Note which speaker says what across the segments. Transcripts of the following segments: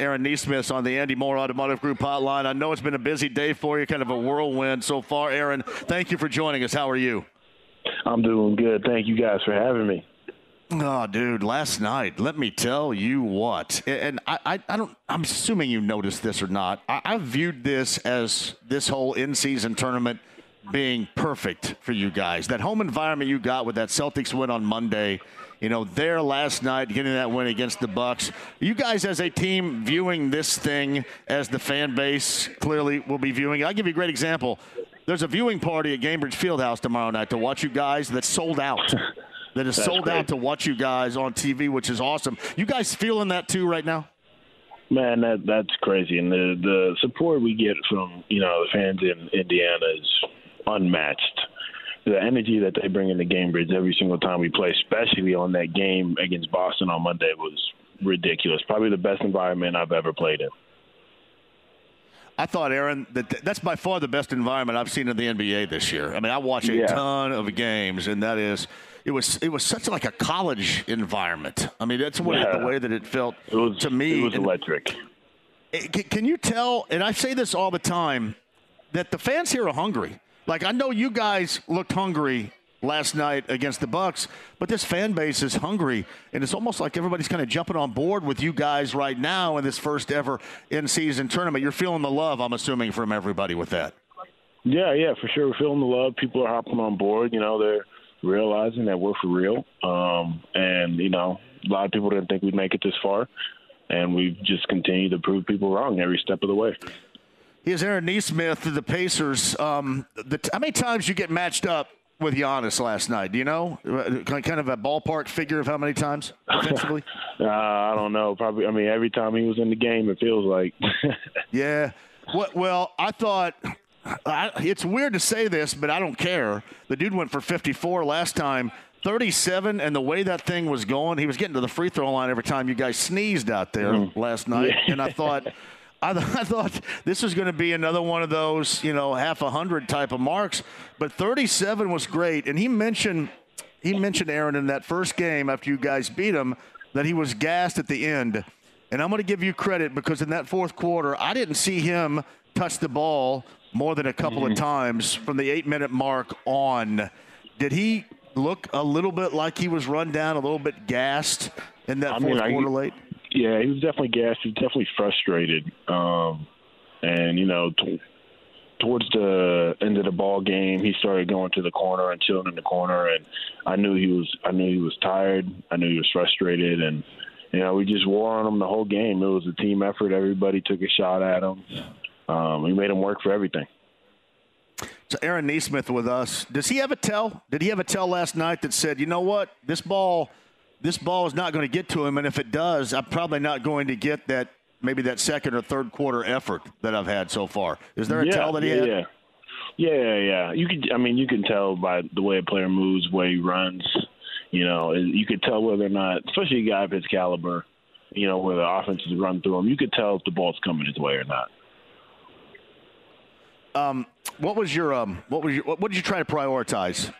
Speaker 1: Aaron Nesmith on the Andy Moore Automotive Group hotline. I know it's been a busy day for you, kind of a whirlwind so far. Aaron, thank you for joining us. How are you?
Speaker 2: I'm doing good. Thank you guys for having me.
Speaker 1: Oh, dude, last night, let me tell you what. And I, I, I don't, I'm assuming you noticed this or not. I, I viewed this as this whole in season tournament being perfect for you guys. That home environment you got with that Celtics win on Monday, you know, there last night, getting that win against the Bucks. You guys, as a team, viewing this thing as the fan base clearly will be viewing. I'll give you a great example. There's a viewing party at Gainbridge Fieldhouse tomorrow night to watch you guys that's sold out. that is
Speaker 2: That's
Speaker 1: sold
Speaker 2: great.
Speaker 1: out to watch you guys on TV, which is awesome. You guys feeling that too right now?
Speaker 2: Man, that that's crazy, and the the support we get from you know the fans in Indiana is unmatched. The energy that they bring into Gainbridge every single time we play, especially on that game against Boston on Monday, was ridiculous. Probably the best environment I've ever played in.
Speaker 1: I thought, Aaron, that th- that's by far the best environment I've seen in the NBA this year. I mean, I watch a
Speaker 2: Yeah.
Speaker 1: ton of games, and that is, it was it was such like a college environment. I mean, that's what
Speaker 2: Yeah.
Speaker 1: the way that it felt
Speaker 2: It was
Speaker 1: to me.
Speaker 2: It was
Speaker 1: And-
Speaker 2: electric.
Speaker 1: Eh, Can, can you tell, and I say this all the time, that the fans here are hungry? Like I know you guys looked hungry last night against the Bucks, but this fan base is hungry, and it's almost like everybody's kind of jumping on board with you guys right now in this first ever in-season tournament. You're feeling the love, I'm assuming, from everybody with that.
Speaker 2: Yeah, yeah, for sure. We're feeling the love. People are hopping on board. You know, they're realizing that we're for real. Um, and you know, a lot of people didn't think we'd make it this far, and we've just continued to prove people wrong every step of the way.
Speaker 1: Here's Aaron Nesmith of the Pacers. Um, the, how many times you get matched up with Giannis last night? Do you know? Uh, Kind of a ballpark figure of how many times offensively?
Speaker 2: Uh, I don't know. Probably. I mean, every time he was in the game, it feels like.
Speaker 1: Yeah. What, well, I thought I, it's weird to say this, but I don't care. The dude went for 54 last time, 37, and the way that thing was going, he was getting to the free throw line every time you guys sneezed out there last night, and I thought. I, th- I thought this was going to be another one of those, you know, half a hundred type of marks, but 37 was great. And he mentioned, he mentioned Aaron in that first game after you guys beat him that he was gassed at the end. And I'm going to give you credit because in that fourth quarter, I didn't see him touch the ball more than a couple of mm-hmm. times from the eight minute mark on. Did he look a little bit like he was run down, a little bit gassed in that
Speaker 2: I
Speaker 1: fourth
Speaker 2: mean, I-
Speaker 1: quarter late?
Speaker 2: Yeah, he was definitely gassed. He was definitely frustrated. Um, and you know, t- towards the end of the ball game, he started going to the corner and chilling in the corner, and I knew he was. I knew he was tired. I knew he was frustrated, and you know, we just wore on him the whole game. It was a team effort. Everybody took a shot at him. Um, we made him work for everything.
Speaker 1: So Aaron Nesmith with us. Does he have a tell? Did he have a tell last night that said, you know what, this ball, this ball is not going to get to him, and if it does, I'm probably not going to get that maybe that second or third quarter effort that I've had so far. Is there a
Speaker 2: yeah,
Speaker 1: tell that he
Speaker 2: yeah,
Speaker 1: had?
Speaker 2: Yeah. Yeah, yeah. You could. I mean, you can tell by the way a player moves, the way he runs. You know, you could tell whether or not, especially a guy of his caliber. You know, where the offense is run through him, you could tell if the ball's coming his way or not.
Speaker 1: Um, what was your um, what was your, what, what did you try to prioritize?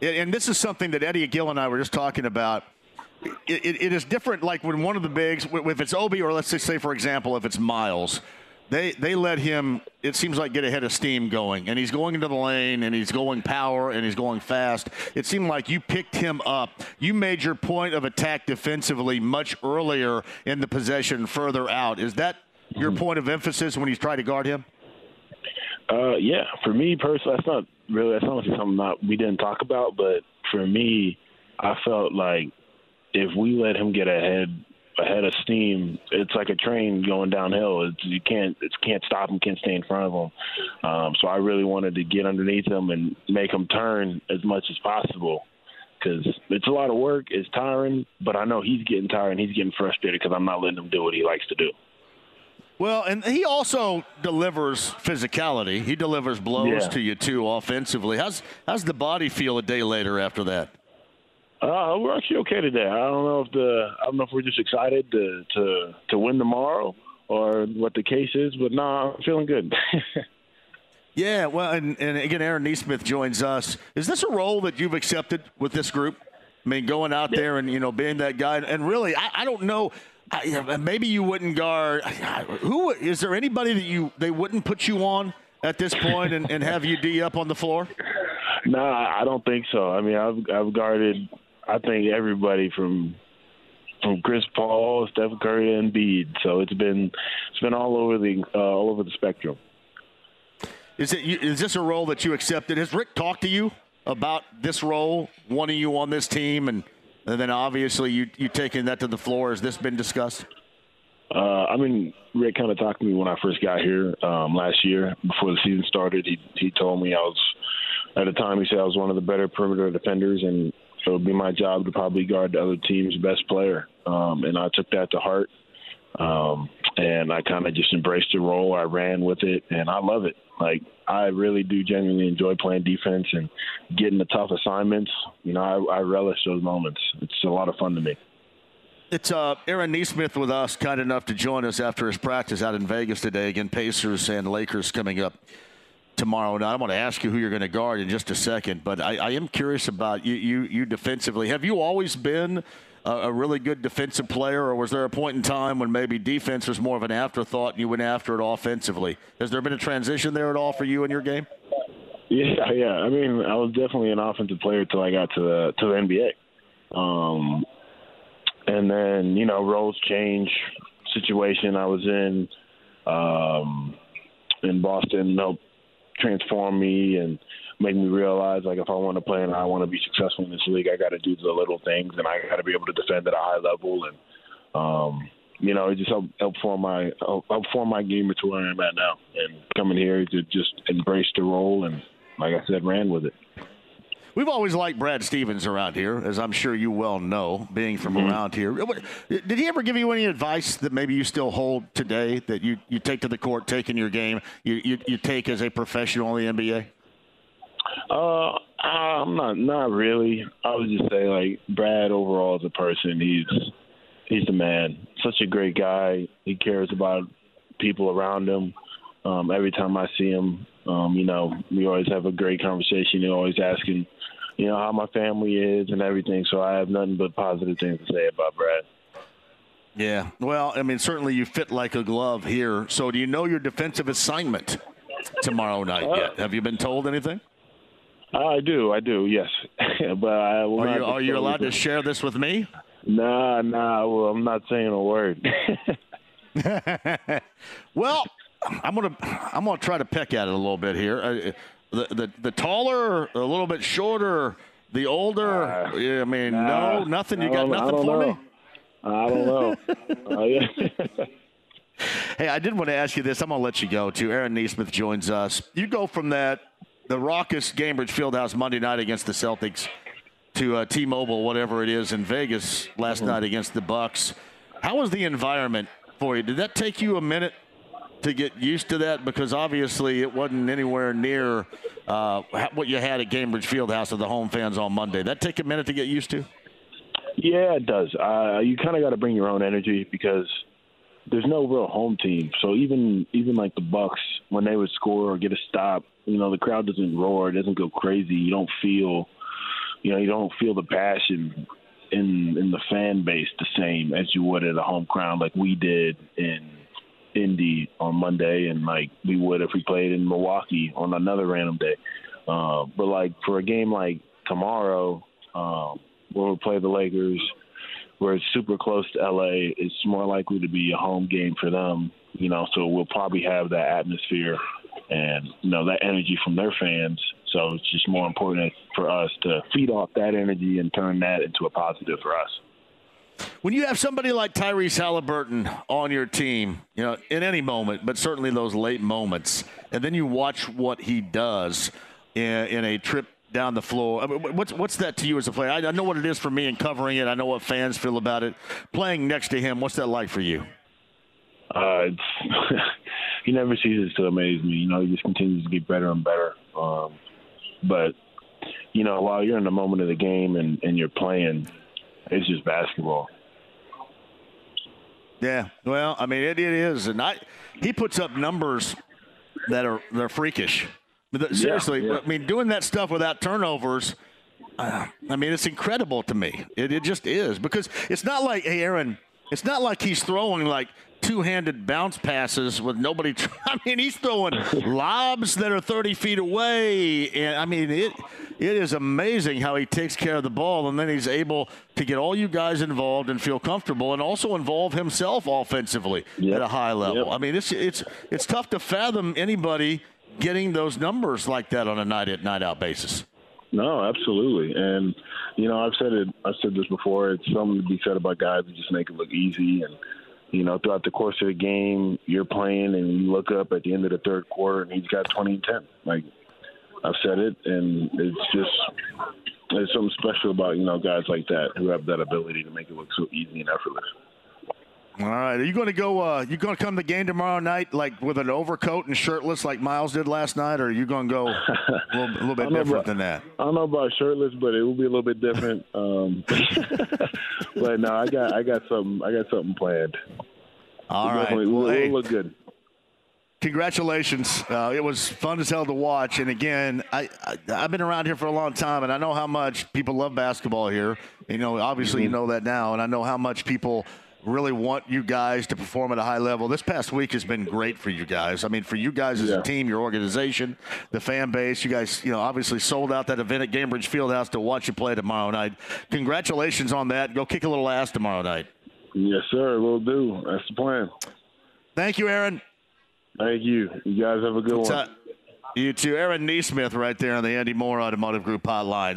Speaker 1: And, and this is something that Eddie Gill and I were just talking about. It, it, it is different, like when one of the bigs, if it's Obi or let's just say, for example, if it's Myles, they they let him. It seems like get ahead of steam going, and he's going into the lane, and he's going power, and he's going fast. It seemed like you picked him up. You made your point of attack defensively much earlier in the possession, further out. Is that your point of emphasis when you try to guard him?
Speaker 2: Uh, yeah, for me personally, that's not really that's not something not we didn't talk about, but for me, I felt like if we let him get ahead ahead of steam, it's like a train going downhill. It's, you can't it can't stop him, can't stay in front of him. Um, so I really wanted to get underneath him and make him turn as much as possible. Because it's a lot of work, it's tiring, but I know he's getting tired and he's getting frustrated because I'm not letting him do what he likes to do.
Speaker 1: Well, and he also delivers physicality. He delivers blows
Speaker 2: Yeah.
Speaker 1: to you too offensively. How's how's the body feel a day later after that?
Speaker 2: Uh, we're actually okay today. I don't know if the I don't know if we're just excited to to to win tomorrow or what the case is, but no, I'm feeling good.
Speaker 1: Yeah, well, and, and again, Aaron Nesmith joins us. Is this a role that you've accepted with this group? I mean, going out there and you know being that guy, and really, I, I don't know. I, maybe you wouldn't guard. Who is there anybody that you they wouldn't put you on at this point and, and have you d up on the floor?
Speaker 2: no, I I don't think so. I mean, I've I've guarded I think everybody from from Chris Paul, Steph Curry, and Embiid. So it's been it's been all over the uh, all over the spectrum.
Speaker 1: Is it is this a role that you accepted? Has Rick talked to you about this role, wanting you on this team, and and then obviously you you taking that to the floor? Has this been discussed?
Speaker 2: Uh, I mean, Rick kind of talked to me when I first got here um, last year before the season started. He he told me I was at the time he said I was one of the better perimeter defenders, and it would be my job to probably guard the other team's best player. Um, and I took that to heart, um, and I kind of just embraced the role. I ran with it, and I love it. Like I really do genuinely enjoy playing defense and getting the tough assignments. You know, I, I relish those moments. It's a lot of fun to me.
Speaker 1: It's uh, Aaron Nesmith with us, kind enough to join us after his practice out in Vegas today. Again, Pacers and Lakers coming up tomorrow night. I want to ask you who you're going to guard in just a second, but I, I am curious about you, you, you defensively. Have you always been a, a really good defensive player, or was there a point in time when maybe defense was more of an afterthought and you went after it offensively? Has there been a transition there at all for you in your game?
Speaker 2: Yeah, yeah. I mean, I was definitely an offensive player till I got to the to the NBA. Um, and then you know roles change. Situation I was in um, in Boston helped transform me and make me realize like if I want to play and I want to be successful in this league, I got to do the little things and I got to be able to defend at a high level and um, you know it just helped help form my help form my game to where I'm at now and coming here to just embrace the role and like I said, ran with it.
Speaker 1: We've always liked Brad Stevens around here, as I'm sure you well know, being from around here. Did he ever give you any advice that maybe you still hold today that you, you take to the court, take in your game, you, you, you take as a professional in the NBA?
Speaker 2: Uh, I'm not not really. I would just say like Brad overall as a person, he's he's the man. Such a great guy. He cares about people around him. Um, every time I see him, um, you know, we always have a great conversation. He's always asking, you know, how my family is and everything. So I have nothing but positive things to say about Brad.
Speaker 1: Yeah. Well, I mean, certainly you fit like a glove here. So do you know your defensive assignment tomorrow night yet? Have you been told anything?
Speaker 2: I do, I do, yes. but I will
Speaker 1: Are you, are you allowed to share this with me?
Speaker 2: Nah, nah. Well, I'm not saying a word.
Speaker 1: Well, I'm gonna I'm gonna try to peck at it a little bit here. Uh, the the the taller, a little bit shorter, the older.
Speaker 2: Uh,
Speaker 1: yeah, I mean, no, nothing. You got nothing for
Speaker 2: know.
Speaker 1: me.
Speaker 2: I don't know. Uh, yeah.
Speaker 1: Hey, I did want to ask you this. I'm gonna let you go too. Aaron Nesmith joins us. You go from that the raucous Gainbridge Fieldhouse Monday night against the Celtics to uh, T-Mobile, whatever it is, in Vegas last
Speaker 2: Mm-hmm.
Speaker 1: night against the Bucks. How was the environment for you? Did that take you a minute to get used to that? Because obviously it wasn't anywhere near uh, what you had at Gainbridge Fieldhouse with the home fans on Monday. That take a minute to get used to?
Speaker 2: Yeah, it does. Uh, you kind of got to bring your own energy because there's no real home team. So even even like the Bucks, when they would score or get a stop, you know, the crowd doesn't roar, it doesn't go crazy. You don't feel, you know, you don't feel the passion in in the fan base the same as you would at a home crowd, like we did in Indy on Monday, and like we would if we played in Milwaukee on another random day. Uh, but like for a game like tomorrow, um, where we play the Lakers, where it's super close to LA, it's more likely to be a home game for them. You know, so we'll probably have that atmosphere and you know that energy from their fans. So it's just more important for us to feed off that energy and turn that into a positive for us.
Speaker 1: When you have somebody like Tyrese Halliburton on your team, you know, in any moment, but certainly those late moments, and then you watch what he does in, in a trip down the floor. I mean, what's what's that to you as a player? I, I know what it is for me in covering it. I know what fans feel about it. Playing next to him, what's that like for you?
Speaker 2: Uh, he never ceases to amaze me. You know, he just continues to get better and better. Um, but you know, while you're in the moment of the game and, and you're playing, it's just basketball.
Speaker 1: Yeah, well, I mean, it, it is, and I he puts up numbers that are they're freakish. Seriously, yeah, yeah. I mean, doing that stuff without turnovers. Uh, I mean, it's incredible to me. It, it just is because it's not like, hey, Aaron, it's not like he's throwing like two-handed bounce passes with nobody. I mean, he's throwing lobs that are 30 feet away, and I mean, it it is amazing how he takes care of the ball, and then he's able to get all you guys involved and feel comfortable, and also involve himself offensively yep. at a high level. Yep. I mean, it's it's it's tough to fathom anybody getting those numbers like that on a night at night out basis.
Speaker 2: No, absolutely, and you know I've said it. I've said this before. It's something to be said about guys who just make it look easy and you know, throughout the course of the game, you're playing and you look up at the end of the third quarter and he's got 20 and 10. Like, I've said it, and it's just there's something special about you know guys like that who have that ability to make it look so easy and effortless.
Speaker 1: All right, are you going to go? Uh, you going to come to the game tomorrow night, like with an overcoat and shirtless, like Myles did last night, or are you going to go a little, a little bit different
Speaker 2: about,
Speaker 1: than that?
Speaker 2: I don't know about shirtless, but it will be a little bit different. Um, but no, I got I got something I got something planned.
Speaker 1: All we'll right,
Speaker 2: we'll, hey, we'll look good.
Speaker 1: Congratulations! Uh, it was fun as hell to watch, and again, I, I have been around here for a long time, and I know how much people love basketball here. You know, obviously, mm-hmm. you know that now, and I know how much people really want you guys to perform at a high level. This past week has been great for you guys. I mean, for you guys as yeah. a team, your organization, the fan base, you guys, you know, obviously sold out that event at Gainbridge Fieldhouse to watch you play tomorrow night. Congratulations on that. Go kick a little ass tomorrow night.
Speaker 2: Yes, sir. We'll do. That's the plan.
Speaker 1: Thank you, Aaron.
Speaker 2: Thank you. You guys have a good one.
Speaker 1: You too. Aaron Nesmith right there on the Andy Moore Automotive Group hotline.